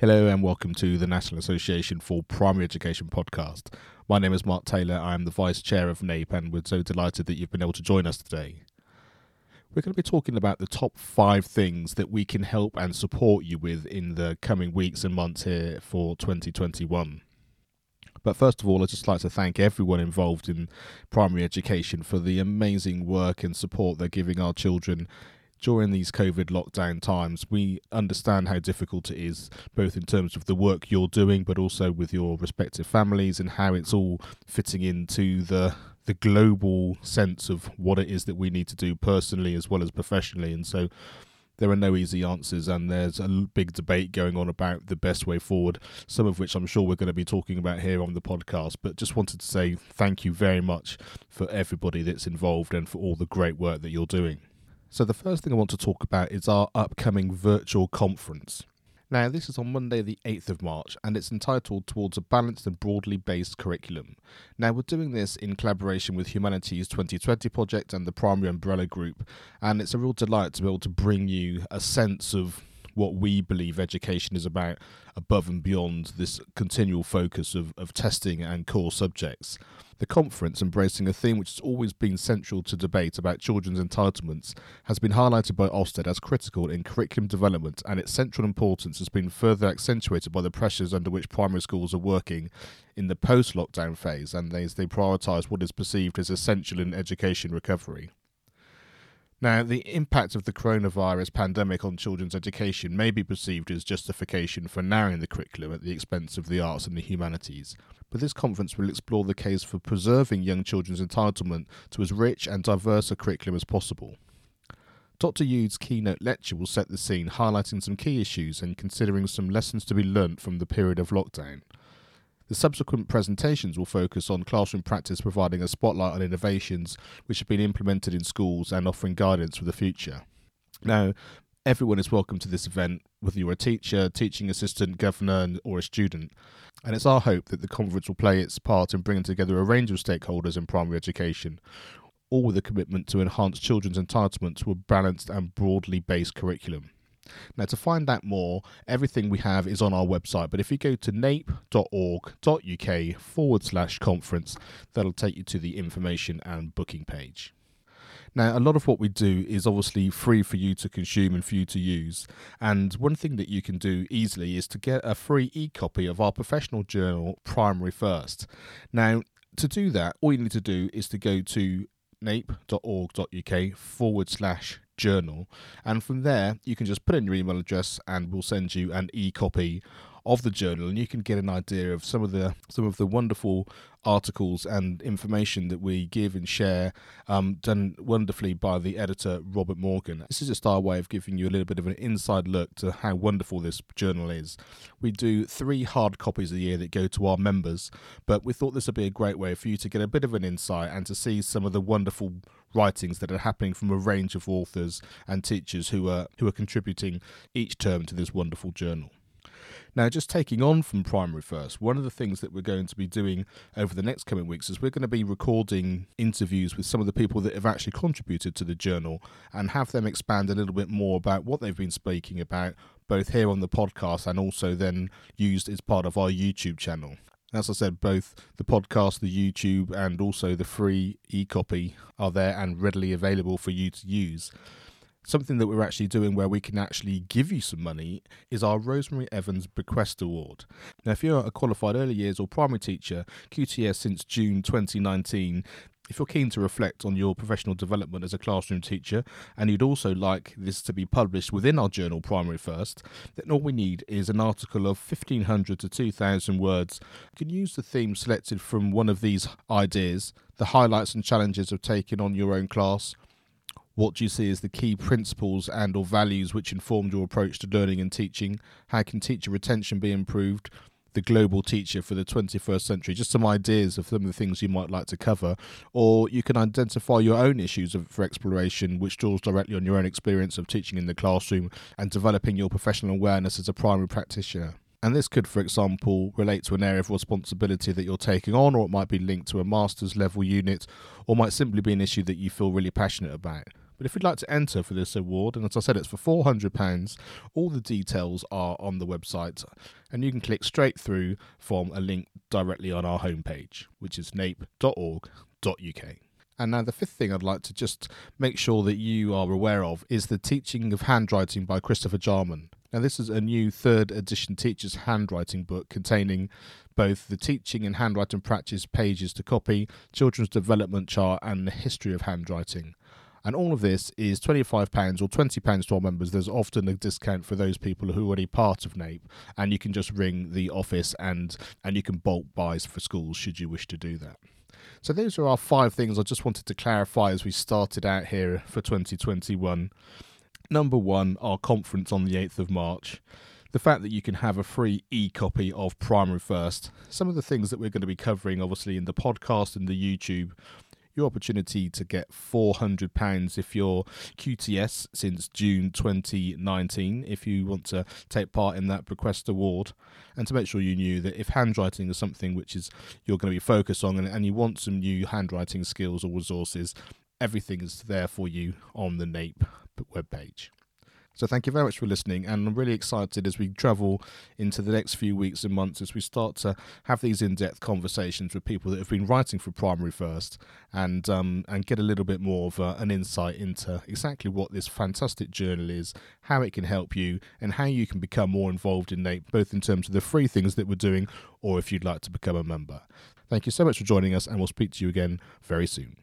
Hello and welcome to the National Association for Primary Education podcast. My name is Mark Taylor. I'm the Vice Chair of NAPE and we're so delighted that you've been able to join us today. We're going to be talking about the top five things that we can help and support you with in the coming weeks and months here for 2021. But first of all, I'd just like to thank everyone involved in primary education for the amazing work and support they're giving our children during these COVID lockdown times, we understand how difficult it is, both in terms of the work you're doing, but also with your respective families and how it's all fitting into the the global sense of what it is that we need to do personally as well as professionally. And so there are no easy answers, and there's a big debate going on about the best way forward, some of which I'm sure we're going to be talking about here on the podcast. But just wanted to say thank you very much for everybody that's involved and for all the great work that you're doing. So, the first thing I want to talk about is our upcoming virtual conference. Now, this is on Monday, the 8th of March, and it's entitled Towards a Balanced and Broadly Based Curriculum. Now, we're doing this in collaboration with Humanities 2020 Project and the Primary Umbrella Group, and it's a real delight to be able to bring you a sense of what we believe education is about above and beyond this continual focus of, of testing and core subjects. The conference, embracing a theme which has always been central to debate about children's entitlements, has been highlighted by Ofsted as critical in curriculum development, and its central importance has been further accentuated by the pressures under which primary schools are working in the post lockdown phase and as they prioritise what is perceived as essential in education recovery. Now, the impact of the coronavirus pandemic on children's education may be perceived as justification for narrowing the curriculum at the expense of the arts and the humanities, but this conference will explore the case for preserving young children's entitlement to as rich and diverse a curriculum as possible. Dr. Eaude's keynote lecture will set the scene, highlighting some key issues and considering some lessons to be learnt from the period of lockdown. The subsequent presentations will focus on classroom practice, providing a spotlight on innovations which have been implemented in schools and offering guidance for the future. Now, everyone is welcome to this event, whether you're a teacher, teaching assistant, governor, or a student. And it's our hope that the conference will play its part in bringing together a range of stakeholders in primary education, all with a commitment to enhance children's entitlement to a balanced and broadly based curriculum. Now, to find out more, everything we have is on our website. But if you go to nape.org.uk forward slash conference, that'll take you to the information and booking page. Now, a lot of what we do is obviously free for you to consume and for you to use. And one thing that you can do easily is to get a free e copy of our professional journal, Primary First. Now, to do that, all you need to do is to go to nape.org.uk forward slash journal. And from there, you can just put in your email address and we'll send you an e copy of the journal and you can get an idea of some of the some of the wonderful articles and information that we give and share um, done wonderfully by the editor Robert Morgan. This is just our way of giving you a little bit of an inside look to how wonderful this journal is. We do three hard copies a year that go to our members, but we thought this would be a great way for you to get a bit of an insight and to see some of the wonderful writings that are happening from a range of authors and teachers who are who are contributing each term to this wonderful journal. Now, just taking on from Primary First, one of the things that we're going to be doing over the next coming weeks is we're going to be recording interviews with some of the people that have actually contributed to the journal and have them expand a little bit more about what they've been speaking about, both here on the podcast and also then used as part of our YouTube channel. As I said, both the podcast, the YouTube, and also the free e copy are there and readily available for you to use. Something that we're actually doing where we can actually give you some money is our Rosemary Evans Bequest Award. Now, if you're a qualified early years or primary teacher, QTS since June 2019, if you're keen to reflect on your professional development as a classroom teacher and you'd also like this to be published within our journal Primary First, then all we need is an article of 1500 to 2000 words. You can use the theme selected from one of these ideas, the highlights and challenges of taking on your own class, what do you see as the key principles and or values which informed your approach to learning and teaching? How can teacher retention be improved? The global teacher for the 21st century, just some ideas of some of the things you might like to cover, or you can identify your own issues of, for exploration, which draws directly on your own experience of teaching in the classroom and developing your professional awareness as a primary practitioner. And this could, for example, relate to an area of responsibility that you're taking on, or it might be linked to a master's level unit, or might simply be an issue that you feel really passionate about. But if you'd like to enter for this award, and as I said, it's for £400, all the details are on the website, and you can click straight through from a link directly on our homepage, which is nape.org.uk. And now, the fifth thing I'd like to just make sure that you are aware of is the teaching of handwriting by Christopher Jarman. Now, this is a new third edition teacher's handwriting book containing both the teaching and handwriting practice pages to copy, children's development chart, and the history of handwriting. And all of this is £25 or £20 to our members. There's often a discount for those people who are already part of NAPE, and you can just ring the office and, and you can bulk buys for schools should you wish to do that. So, those are our five things I just wanted to clarify as we started out here for 2021. Number one, our conference on the 8th of March the fact that you can have a free e copy of Primary First, some of the things that we're going to be covering, obviously, in the podcast and the YouTube your opportunity to get £400 if you're QTS since June 2019, if you want to take part in that bequest award, and to make sure you knew that if handwriting is something which is you're going to be focused on and, and you want some new handwriting skills or resources, everything is there for you on the NAPE webpage. So thank you very much for listening, and I'm really excited as we travel into the next few weeks and months as we start to have these in-depth conversations with people that have been writing for Primary First, and um, and get a little bit more of uh, an insight into exactly what this fantastic journal is, how it can help you, and how you can become more involved in NAPE, both in terms of the free things that we're doing, or if you'd like to become a member. Thank you so much for joining us, and we'll speak to you again very soon.